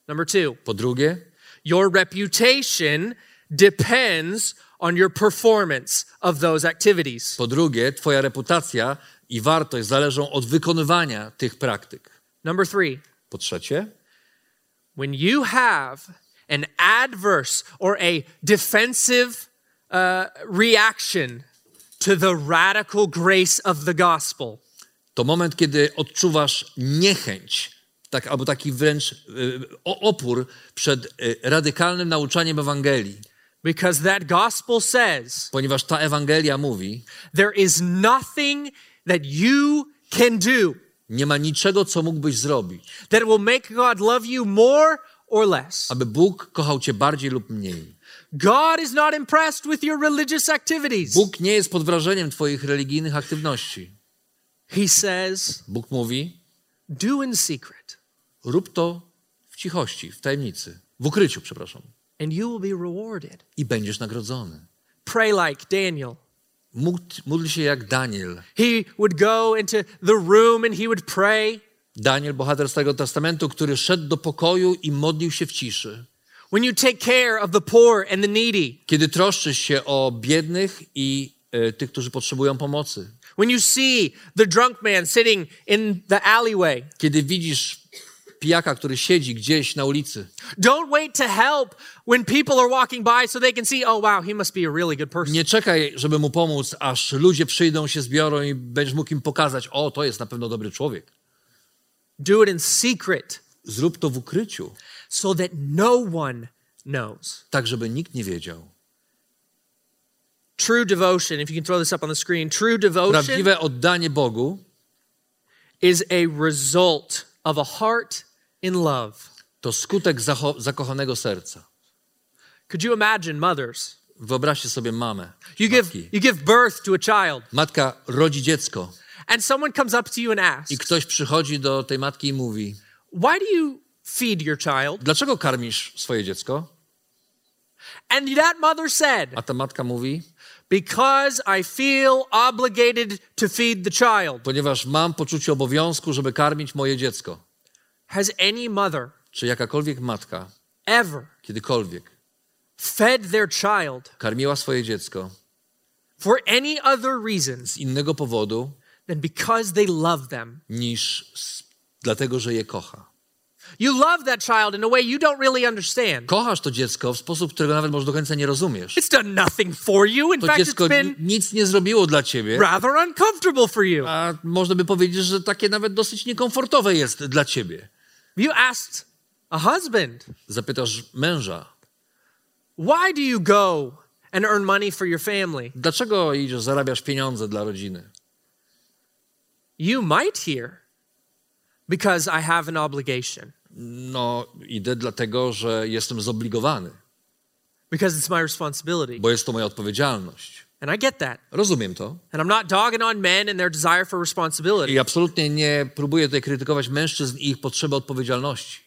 Speaker 1: Number two,
Speaker 2: Po drugie,
Speaker 1: your reputation depends on your performance of those activities.
Speaker 2: po drugie, twoja reputacja i wartość zależą od wykonywania tych praktyk.
Speaker 1: Number three,
Speaker 2: Po trzecie,
Speaker 1: when you have an adverse or a defensive uh, reaction to the radical grace of the gospel,
Speaker 2: to moment, kiedy odczuwasz niechęć, tak, albo taki wręcz y, opór przed y, radykalnym nauczaniem Ewangelii,
Speaker 1: because that gospel says
Speaker 2: ponieważ ta Ewangelia mówi,
Speaker 1: there is nothing that you can do
Speaker 2: nie ma niczego, co mógłbyś zrobić,
Speaker 1: that will make God love you more or less.
Speaker 2: aby Bóg kochał cię bardziej lub mniej.
Speaker 1: God is not impressed with your religious activities.
Speaker 2: Bóg nie jest pod wrażeniem twoich religijnych aktywności.
Speaker 1: He says,
Speaker 2: Bóg mówi,
Speaker 1: do in secret,
Speaker 2: rób to w cichości, w tajemnicy, w ukryciu, przepraszam,
Speaker 1: and you will be rewarded.
Speaker 2: i będziesz nagrodzony.
Speaker 1: Pray like Daniel.
Speaker 2: Módl, módl się jak Daniel.
Speaker 1: He would go into the room and he would pray.
Speaker 2: Daniel, bohater Starego Testamentu, który szedł do pokoju i modlił się w ciszy.
Speaker 1: When you take care of the poor and the needy,
Speaker 2: Kiedy troszczysz się o biednych i e, tych, którzy potrzebują pomocy.
Speaker 1: when you see the drunk man sitting in the alleyway,
Speaker 2: Kiedy widzisz pijaka, który siedzi gdzieś na ulicy.
Speaker 1: don't wait to help when people are walking by so they can see, oh, wow, he must be a really good person.
Speaker 2: Nie czekaj, żeby mu pomóc, aż ludzie przyjdą, się zbiorą i będziesz mógł im pokazać, o, to jest na pewno dobry człowiek.
Speaker 1: Do it in secret
Speaker 2: Zrób to w ukryciu,
Speaker 1: so that no one knows.
Speaker 2: tak żeby nikt nie wiedział.
Speaker 1: True devotion, if you can throw this up on the screen, true devotion
Speaker 2: Prawdziwe oddanie Bogu
Speaker 1: is a result of a heart in love.
Speaker 2: to skutek zakochanego serca.
Speaker 1: Could you imagine mothers?
Speaker 2: Wyobraźcie sobie mamę.
Speaker 1: You give, you give birth to a child,
Speaker 2: Matka rodzi dziecko
Speaker 1: and someone comes up to you and asks,
Speaker 2: i ktoś przychodzi do tej matki i mówi:
Speaker 1: Why do you feed your child?
Speaker 2: Dlaczego karmisz swoje dziecko?
Speaker 1: And that mother said,
Speaker 2: A ta matka mówi:
Speaker 1: Because I feel obligated to feed the child.
Speaker 2: Ponieważ mam poczucie obowiązku, żeby karmić moje dziecko.
Speaker 1: Has any mother
Speaker 2: Czy jakakolwiek matka
Speaker 1: ever
Speaker 2: kiedykolwiek
Speaker 1: fed their child
Speaker 2: karmiła swoje dziecko
Speaker 1: for any other reason
Speaker 2: z innego powodu
Speaker 1: than because they love them?
Speaker 2: niż dlatego, że je kocha?
Speaker 1: You love that child in a way you don't really understand.
Speaker 2: Kochasz to dziecko w sposób, którego nawet może do końca nie rozumiesz.
Speaker 1: It's done nothing for you. In
Speaker 2: To
Speaker 1: fact,
Speaker 2: dziecko
Speaker 1: it's been
Speaker 2: ni- nic nie zrobiło dla ciebie,
Speaker 1: rather uncomfortable for you.
Speaker 2: a można by powiedzieć, że takie nawet dosyć niekomfortowe jest dla ciebie.
Speaker 1: You asked a husband,
Speaker 2: Zapytasz męża,
Speaker 1: why do you go and earn money for your family?
Speaker 2: dlaczego idziesz, zarabiasz pieniądze dla rodziny?
Speaker 1: You might hear, because I have an obligation,
Speaker 2: No, idę dlatego, że jestem zobligowany,
Speaker 1: because it's my responsibility.
Speaker 2: bo jest to moja odpowiedzialność.
Speaker 1: And I get that.
Speaker 2: Rozumiem to.
Speaker 1: And I'm not dogging on men and their desire for responsibility.
Speaker 2: I absolutnie nie próbuję tutaj krytykować mężczyzn i ich potrzeby odpowiedzialności.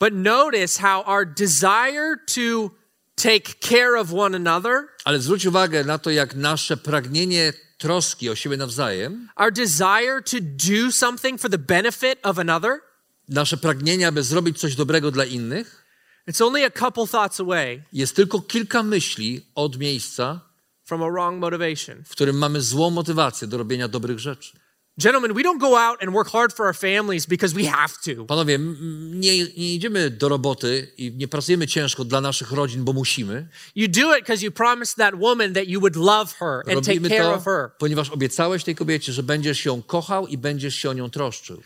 Speaker 1: But notice how our desire to take care of one another,
Speaker 2: Ale zwróć uwagę na to, jak nasze pragnienie troski o siebie nawzajem,
Speaker 1: our desire to do something for the benefit of another,
Speaker 2: nasze pragnienie, aby zrobić coś dobrego dla innych,
Speaker 1: It's only a couple thoughts away
Speaker 2: jest tylko kilka myśli od miejsca,
Speaker 1: from a wrong motivation.
Speaker 2: w którym mamy złą motywację do robienia dobrych rzeczy.
Speaker 1: Gentlemen, we don't go out and work hard for our families because we have to.
Speaker 2: Panowie, nie, nie idziemy do roboty i nie pracujemy ciężko dla naszych rodzin, bo musimy.
Speaker 1: You do it because you promised that woman that you would love her and take
Speaker 2: Robimy
Speaker 1: care
Speaker 2: to,
Speaker 1: of her.
Speaker 2: ponieważ obiecałeś tej kobiecie, że będziesz ją kochał i będziesz się o nią troszczył.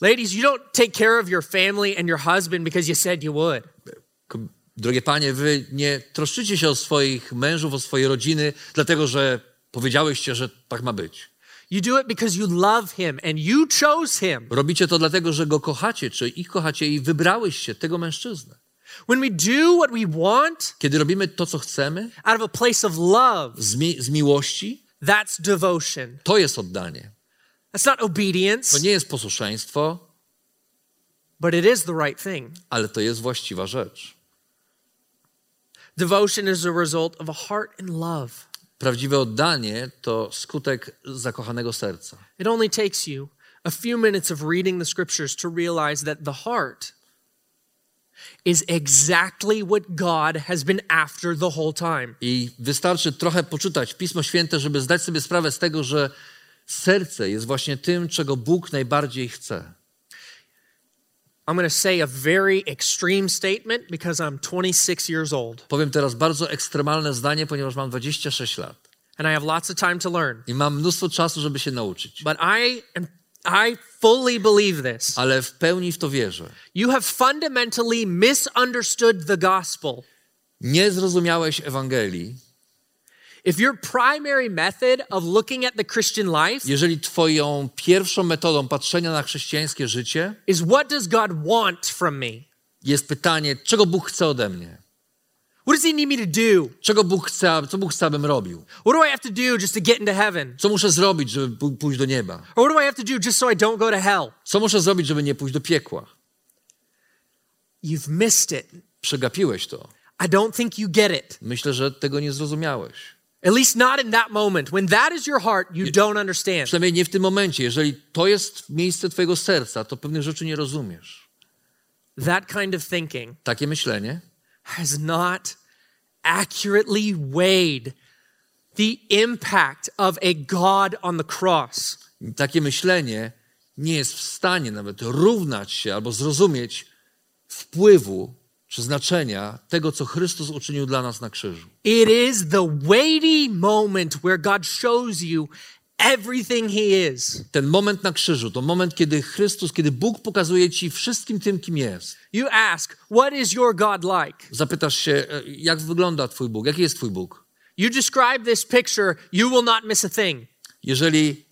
Speaker 1: Ladies, you don't take care of your family and your husband because you said you would.
Speaker 2: Drogie panie, wy nie troszczycie się o swoich mężów, o swoje rodziny, dlatego że powiedziałyście, że tak ma być.
Speaker 1: You do it because you love him and you chose him.
Speaker 2: Robicie to dlatego, że go kochacie, czy ich kochacie i wybrałyście tego mężczyznę.
Speaker 1: When we do what we want
Speaker 2: Kiedy robimy to, co chcemy,
Speaker 1: out of a place of love,
Speaker 2: z, mi- z miłości,
Speaker 1: that's devotion.
Speaker 2: to jest oddanie.
Speaker 1: That's not obedience,
Speaker 2: To nie jest posłuszeństwo,
Speaker 1: but it is the right thing.
Speaker 2: ale to jest właściwa rzecz.
Speaker 1: Devotion is a result of a heart in love.
Speaker 2: Prawdziwe oddanie to skutek zakochanego serca.
Speaker 1: It only takes you a few minutes of reading the scriptures to realize that the heart is exactly what God has been after the whole time.
Speaker 2: I wystarczy trochę poczytać Pismo Święte, żeby zdać sobie sprawę z tego, że serce jest właśnie tym, czego Bóg najbardziej chce.
Speaker 1: I'm going to say a very extreme statement because I'm 26 years old
Speaker 2: Powiem teraz bardzo ekstremalne zdanie, ponieważ mam 26 lat
Speaker 1: and I have lots of time to learn.
Speaker 2: i mam mnóstwo czasu, żeby się nauczyć.
Speaker 1: But I am I fully believe this.
Speaker 2: Ale w pełni w to wierzę.
Speaker 1: You have fundamentally misunderstood the gospel.
Speaker 2: Nie zrozumiałeś Ewangelii,
Speaker 1: If your primary method of looking at the Christian life
Speaker 2: jeżeli twoją pierwszą metodą patrzenia na chrześcijańskie życie
Speaker 1: is what does God want from me?
Speaker 2: jest pytanie, czego Bóg chce ode mnie?
Speaker 1: What does he need me to do?
Speaker 2: Czego Bóg chce, co Bóg chce, abym robił?
Speaker 1: What do I have to do just to get into heaven?
Speaker 2: Co muszę zrobić, żeby pójść do nieba?
Speaker 1: Or what do I have to do just so I don't go to hell?
Speaker 2: Co muszę zrobić, żeby nie pójść do piekła?
Speaker 1: You've missed it.
Speaker 2: Przegapiłeś to.
Speaker 1: I don't think you get it.
Speaker 2: Myślę, że tego nie zrozumiałeś.
Speaker 1: At least not in that moment. When that is your heart, you don't understand.
Speaker 2: Przynajmniej nie w tym momencie. Jeżeli to jest miejsce twojego serca, to pewnych rzeczy nie rozumiesz.
Speaker 1: That kind of thinking
Speaker 2: Takie myślenie
Speaker 1: has not accurately weighed the impact of a God on the cross.
Speaker 2: takie myślenie nie jest w stanie nawet równać się albo zrozumieć wpływu czy znaczenia tego, co Chrystus uczynił dla nas na krzyżu.
Speaker 1: It is the weighty moment where God shows you everything He is.
Speaker 2: Ten moment na krzyżu to moment, kiedy Chrystus, kiedy Bóg pokazuje ci wszystkim tym, kim jest.
Speaker 1: You ask, What is your God like?
Speaker 2: Zapytasz się, e, jak wygląda Twój Bóg, jaki jest Twój Bóg.
Speaker 1: You describe this picture, you will not miss a thing.
Speaker 2: Jeżeli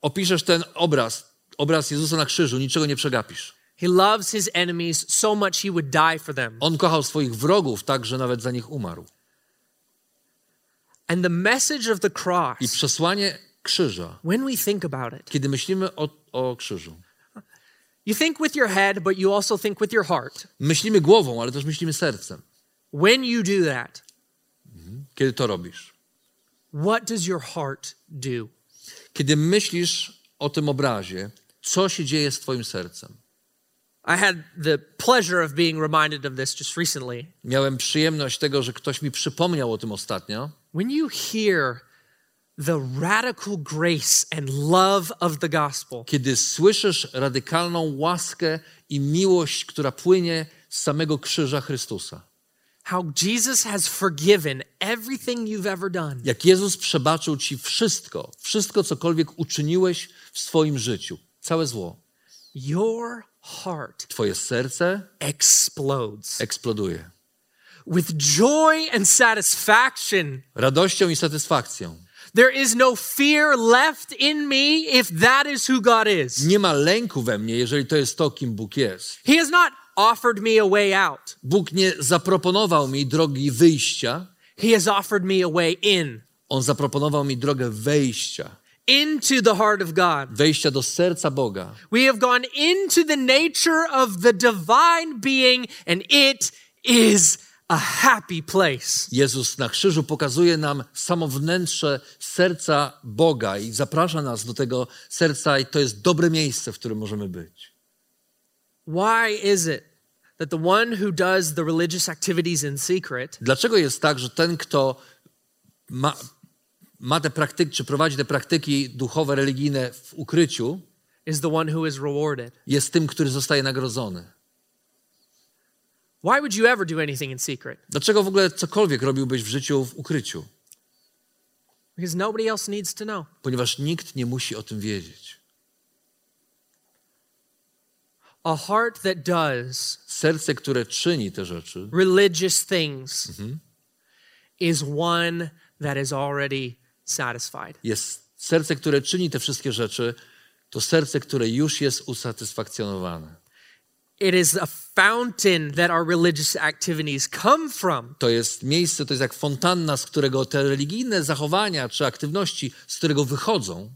Speaker 2: opiszesz ten obraz, obraz Jezusa na krzyżu, niczego nie przegapisz.
Speaker 1: He loves His enemies so much He would die for them.
Speaker 2: On kochał swoich wrogów tak, że nawet za nich umarł.
Speaker 1: And the message of the
Speaker 2: I
Speaker 1: cross,
Speaker 2: przesłanie krzyża,
Speaker 1: when we think about it,
Speaker 2: kiedy myślimy o, o krzyżu,
Speaker 1: you think with your head, but you also think with your heart.
Speaker 2: myślimy głową, ale też myślimy sercem.
Speaker 1: When you do that,
Speaker 2: Kiedy to robisz?
Speaker 1: what does your heart do?
Speaker 2: Kiedy myślisz o tym obrazie, co się dzieje z Twoim sercem?
Speaker 1: I had the pleasure of being reminded of this just recently.
Speaker 2: Miałem przyjemność tego, że ktoś mi przypomniał o tym ostatnio.
Speaker 1: When you hear the radical grace and love of the gospel,
Speaker 2: Kiedy słyszysz radykalną łaskę i miłość, która płynie z samego krzyża Chrystusa.
Speaker 1: how Jesus has forgiven everything you've ever done,
Speaker 2: Jak Jezus przebaczył Ci wszystko, wszystko cokolwiek uczyniłeś w swoim życiu, całe zło.
Speaker 1: your heart
Speaker 2: Twoje serce
Speaker 1: explodes
Speaker 2: eksploduje.
Speaker 1: with joy and satisfaction.
Speaker 2: Radością i satysfakcją.
Speaker 1: There is no fear left in me if that is who God is.
Speaker 2: Nie ma lęku we mnie, jeżeli to jest to, kim Bóg jest.
Speaker 1: He has not offered me a way out,
Speaker 2: Bóg nie zaproponował mi drogi wyjścia,
Speaker 1: He has offered me a way in,
Speaker 2: On zaproponował mi drogę wejścia.
Speaker 1: Into the heart of God.
Speaker 2: Wejścia do serca Boga.
Speaker 1: We have gone into the nature of the divine being, and it is a happy place.
Speaker 2: Jezus na krzyżu pokazuje nam samo wnętrze serca Boga i zaprasza nas do tego serca, i to jest dobre miejsce, w którym możemy być.
Speaker 1: Why is it that the one who does the religious activities in secret
Speaker 2: Dlaczego jest tak, że ten, kto ma, ma te praktyki, czy prowadzi te praktyki duchowe, religijne w ukryciu,
Speaker 1: is the one who is rewarded?
Speaker 2: jest tym, który zostaje nagrodzony?
Speaker 1: Why would you ever do anything in secret?
Speaker 2: Dlaczego w ogóle cokolwiek robiłbyś w życiu w ukryciu?
Speaker 1: Because nobody else needs to know.
Speaker 2: Ponieważ nikt nie musi o tym wiedzieć.
Speaker 1: A heart that does
Speaker 2: Serce, które czyni te rzeczy,
Speaker 1: religious things is one that is already satisfied.
Speaker 2: jest serce, które czyni te wszystkie rzeczy, to serce, które już jest usatysfakcjonowane.
Speaker 1: It is a fountain that our religious activities come from.
Speaker 2: To jest miejsce, to jest jak fontanna, z którego te religijne zachowania czy aktywności, z którego wychodzą,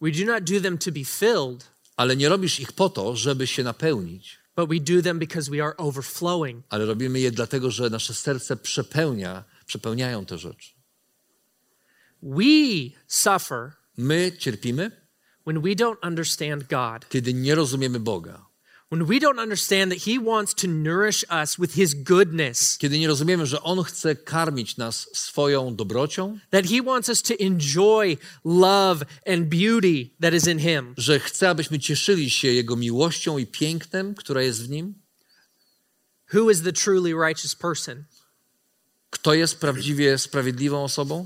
Speaker 1: We do not do them to be filled,
Speaker 2: ale nie robisz ich po to, żeby się napełnić,
Speaker 1: but we do them because we are overflowing.
Speaker 2: ale robimy je dlatego, że nasze serce przepełnia, przepełniają te rzeczy.
Speaker 1: We suffer
Speaker 2: My cierpimy,
Speaker 1: when we don't understand God,
Speaker 2: kiedy nie rozumiemy Boga.
Speaker 1: when we don't understand that He wants to nourish us with His goodness,
Speaker 2: Kiedy nie rozumiemy, że On chce karmić nas swoją dobrocią,
Speaker 1: that He wants us to enjoy love and beauty that is in Him.
Speaker 2: że chce, abyśmy cieszyli się Jego miłością i pięknem, która jest w Nim.
Speaker 1: Who is the truly righteous person?
Speaker 2: Kto jest prawdziwie sprawiedliwą osobą?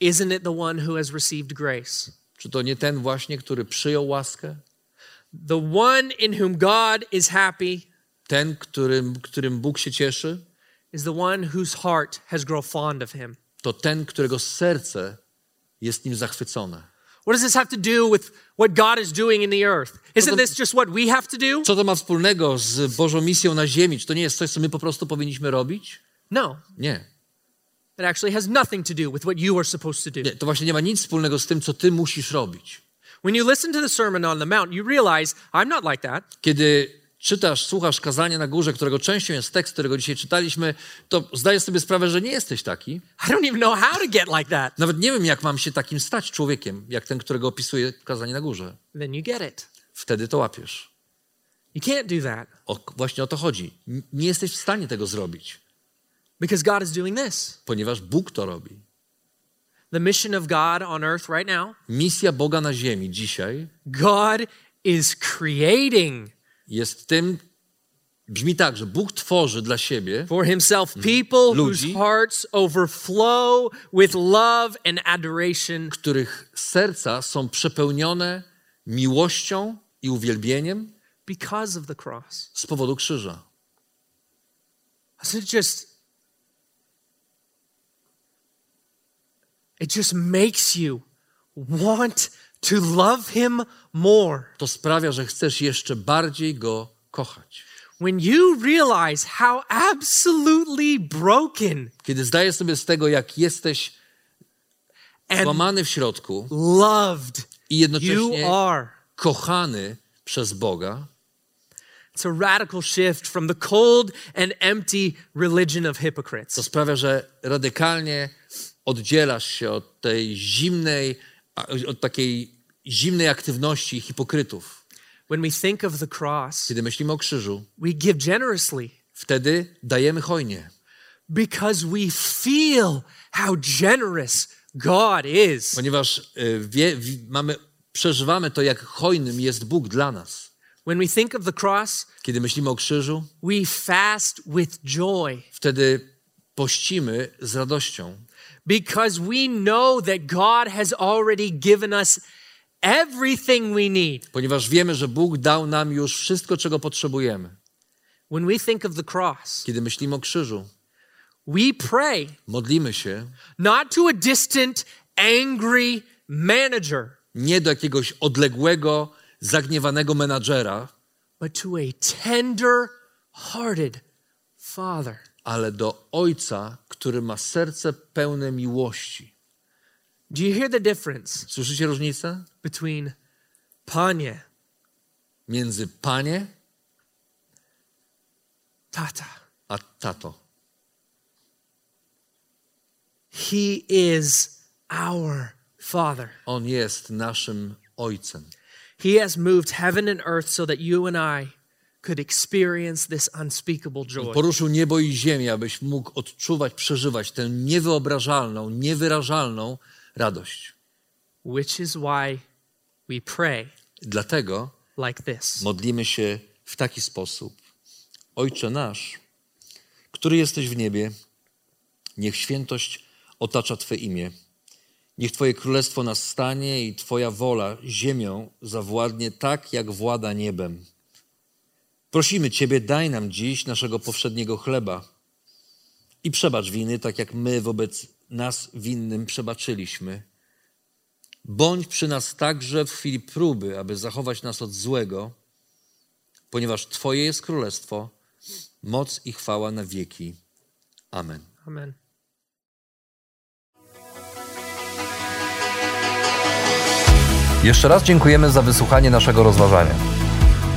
Speaker 1: Isn't it the one who has received grace?
Speaker 2: Czy to nie ten właśnie, który przyjął łaskę?
Speaker 1: The one in whom God is happy
Speaker 2: Ten, którym, którym Bóg się cieszy?
Speaker 1: is the one whose heart has grown fond of Him.
Speaker 2: To ten, którego serce jest nim zachwycone.
Speaker 1: What does this have to do with what God is doing in the earth? Isn't this just what we have to do?
Speaker 2: Co to ma wspólnego z Bożą misją na ziemi? Czy to nie jest coś, co my po prostu powinniśmy robić?
Speaker 1: No,
Speaker 2: Nie.
Speaker 1: It actually has nothing to do with what you are supposed to do.
Speaker 2: nie. To właśnie nie ma nic wspólnego z tym, co ty musisz robić.
Speaker 1: When you listen to the Sermon on the Mount, you realize I'm not like that.
Speaker 2: Kiedy czytasz, słuchasz kazania na górze, którego częścią jest tekst, którego dzisiaj czytaliśmy, to zdajesz sobie sprawę, że nie jesteś taki.
Speaker 1: I don't even know how to get like that.
Speaker 2: Nawet nie wiem, jak mam się takim stać człowiekiem, jak ten, którego opisuje kazanie na górze.
Speaker 1: Then you get it.
Speaker 2: Wtedy to łapiesz.
Speaker 1: You can't do that
Speaker 2: O, właśnie o to chodzi. Nie jesteś w stanie tego zrobić,
Speaker 1: because God is doing this.
Speaker 2: ponieważ Bóg to robi.
Speaker 1: The mission of God on earth right now,
Speaker 2: Misja Boga na ziemi dzisiaj
Speaker 1: God is creating
Speaker 2: jest tym, brzmi tak, że Bóg tworzy dla siebie
Speaker 1: for himself people whose
Speaker 2: Ludzi.
Speaker 1: hearts overflow with love and adoration
Speaker 2: których serca są przepełnione miłością i uwielbieniem
Speaker 1: because of the cross.
Speaker 2: z powodu krzyża.
Speaker 1: So just it just makes you want to love him more.
Speaker 2: To sprawia, że chcesz jeszcze bardziej go kochać.
Speaker 1: When you realize how absolutely broken
Speaker 2: Kiedy zdajesz sobie z tego, jak jesteś złamany w środku
Speaker 1: loved
Speaker 2: i
Speaker 1: you
Speaker 2: jednocześnie
Speaker 1: are.
Speaker 2: kochany przez Boga,
Speaker 1: It's a radical shift from the cold and empty religion of hypocrites.
Speaker 2: to sprawia, że radykalnie oddzielasz się od tej zimnej, od takiej zimnej aktywności hipokrytów.
Speaker 1: When we think of the cross,
Speaker 2: Kiedy myślimy o krzyżu,
Speaker 1: we give generously
Speaker 2: wtedy dajemy hojnie,
Speaker 1: because we feel how generous God is.
Speaker 2: ponieważ y, wie, wi- mamy, przeżywamy to, jak hojnym jest Bóg dla nas.
Speaker 1: When we think of the cross,
Speaker 2: Kiedy myślimy o krzyżu,
Speaker 1: we fast with joy
Speaker 2: wtedy pościmy z radością,
Speaker 1: because we know that God has already given us everything we need.
Speaker 2: ponieważ wiemy, że Bóg dał nam już wszystko, czego potrzebujemy.
Speaker 1: When we think of the cross,
Speaker 2: Kiedy myślimy o krzyżu,
Speaker 1: we pray
Speaker 2: modlimy się
Speaker 1: not to a distant, angry manager,
Speaker 2: nie do jakiegoś odległego, zagniewanego menadżera,
Speaker 1: but to a tender hearted Father.
Speaker 2: Ale do Ojca, który ma serce pełne miłości.
Speaker 1: Do you hear the difference
Speaker 2: Słyszycie różnicę
Speaker 1: between Panie,
Speaker 2: między Panie
Speaker 1: Tata?
Speaker 2: a Tato?
Speaker 1: He is our Father.
Speaker 2: On jest naszym Ojcem.
Speaker 1: He has moved heaven and earth so that you and I could experience this unspeakable joy.
Speaker 2: Poruszył niebo i ziemię, abyś mógł odczuwać, przeżywać tę niewyobrażalną, niewyrażalną radość.
Speaker 1: Which is why we pray
Speaker 2: Dlatego
Speaker 1: like this
Speaker 2: modlimy się w taki sposób. Ojcze nasz, który jesteś w niebie, niech świętość otacza Twe imię. Niech Twoje królestwo nastanie i Twoja wola ziemią zawładnie tak, jak włada niebem. Prosimy Ciebie, daj nam dziś naszego powszedniego chleba i przebacz winy, tak jak my wobec nas winnym przebaczyliśmy. Bądź przy nas także w chwili próby, aby zachować nas od złego, ponieważ Twoje jest królestwo, moc i chwała na wieki. Amen.
Speaker 1: Amen.
Speaker 3: Jeszcze raz dziękujemy za wysłuchanie naszego rozważania.